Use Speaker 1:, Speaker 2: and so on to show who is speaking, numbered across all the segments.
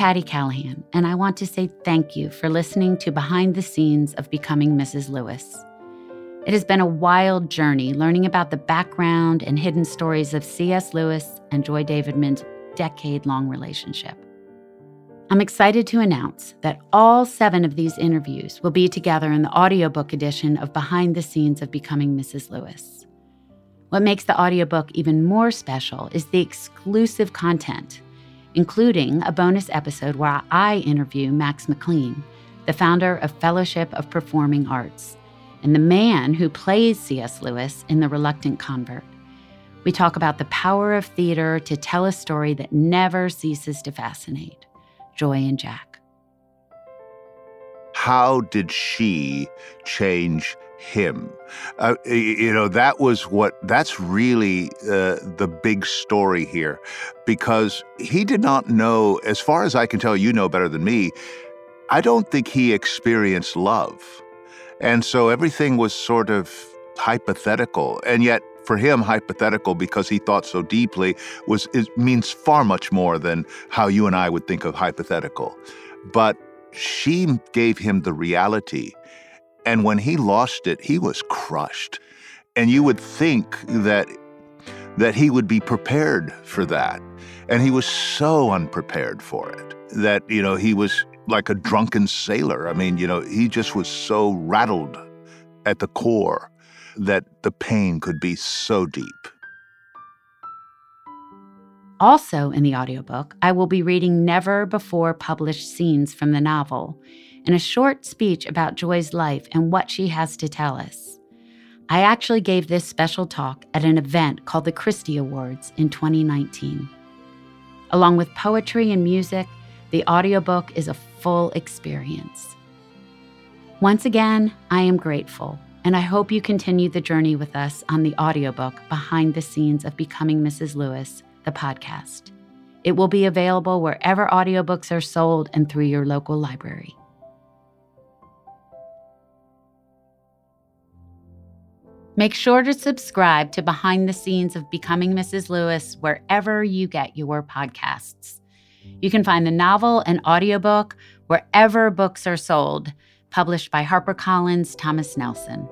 Speaker 1: Patti Callahan, and I want to say thank you for listening to Behind the Scenes of Becoming Mrs. Lewis. It has been a wild journey learning about the background and hidden stories of C.S. Lewis and Joy Davidman's decade long relationship. I'm excited to announce that all seven of these interviews will be together in the audiobook edition of Behind the Scenes of Becoming Mrs. Lewis. What makes the audiobook even more special is the exclusive content, including a bonus episode where I interview Max McLean, the founder of Fellowship of Performing Arts, and the man who plays C.S. Lewis in The Reluctant Convert. We talk about the power of theater to tell a story that never ceases to fascinate. Joy and Jack.
Speaker 2: How did she change him? Uh, you know, that was what, that's really uh, the big story here because he did not know, as far as I can tell, you know better than me, I don't think he experienced love. And so everything was sort of hypothetical. And yet, for him, hypothetical because he thought so deeply was it means far much more than how you and I would think of hypothetical. But she gave him the reality. And when he lost it, he was crushed. And you would think that that he would be prepared for that. And he was so unprepared for it that, you know, he was like a drunken sailor. I mean, you know, he just was so rattled at the core that the pain could be so deep.
Speaker 1: Also, in the audiobook, I will be reading never before published scenes from the novel and a short speech about Joy's life and what she has to tell us. I actually gave this special talk at an event called the Christy Awards in 2019. Along with poetry and music, the audiobook is a full experience. Once again, I am grateful and I hope you continue the journey with us on the audiobook Behind the Scenes of Becoming Mrs. Lewis, the podcast. It will be available wherever audiobooks are sold and through your local library. Make sure to subscribe to Behind the Scenes of Becoming Mrs. Lewis wherever you get your podcasts. You can find the novel and audiobook wherever books are sold published by HarperCollins Thomas Nelson.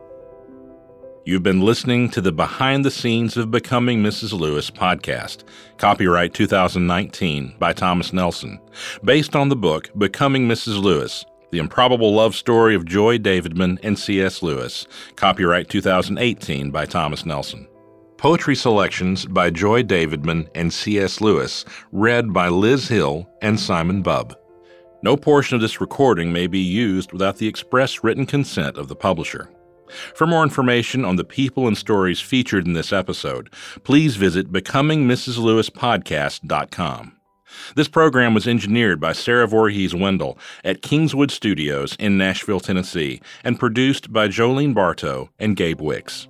Speaker 3: You've been listening to the Behind the Scenes of Becoming Mrs. Lewis podcast, copyright 2019 by Thomas Nelson, based on the book Becoming Mrs. Lewis The Improbable Love Story of Joy Davidman and C.S. Lewis, copyright 2018 by Thomas Nelson. Poetry selections by Joy Davidman and C.S. Lewis, read by Liz Hill and Simon Bubb. No portion of this recording may be used without the express written consent of the publisher. For more information on the people and stories featured in this episode, please visit becomingmrslewispodcast.com. This program was engineered by Sarah Voorhees Wendell at Kingswood Studios in Nashville, Tennessee, and produced by Jolene Bartow and Gabe Wicks.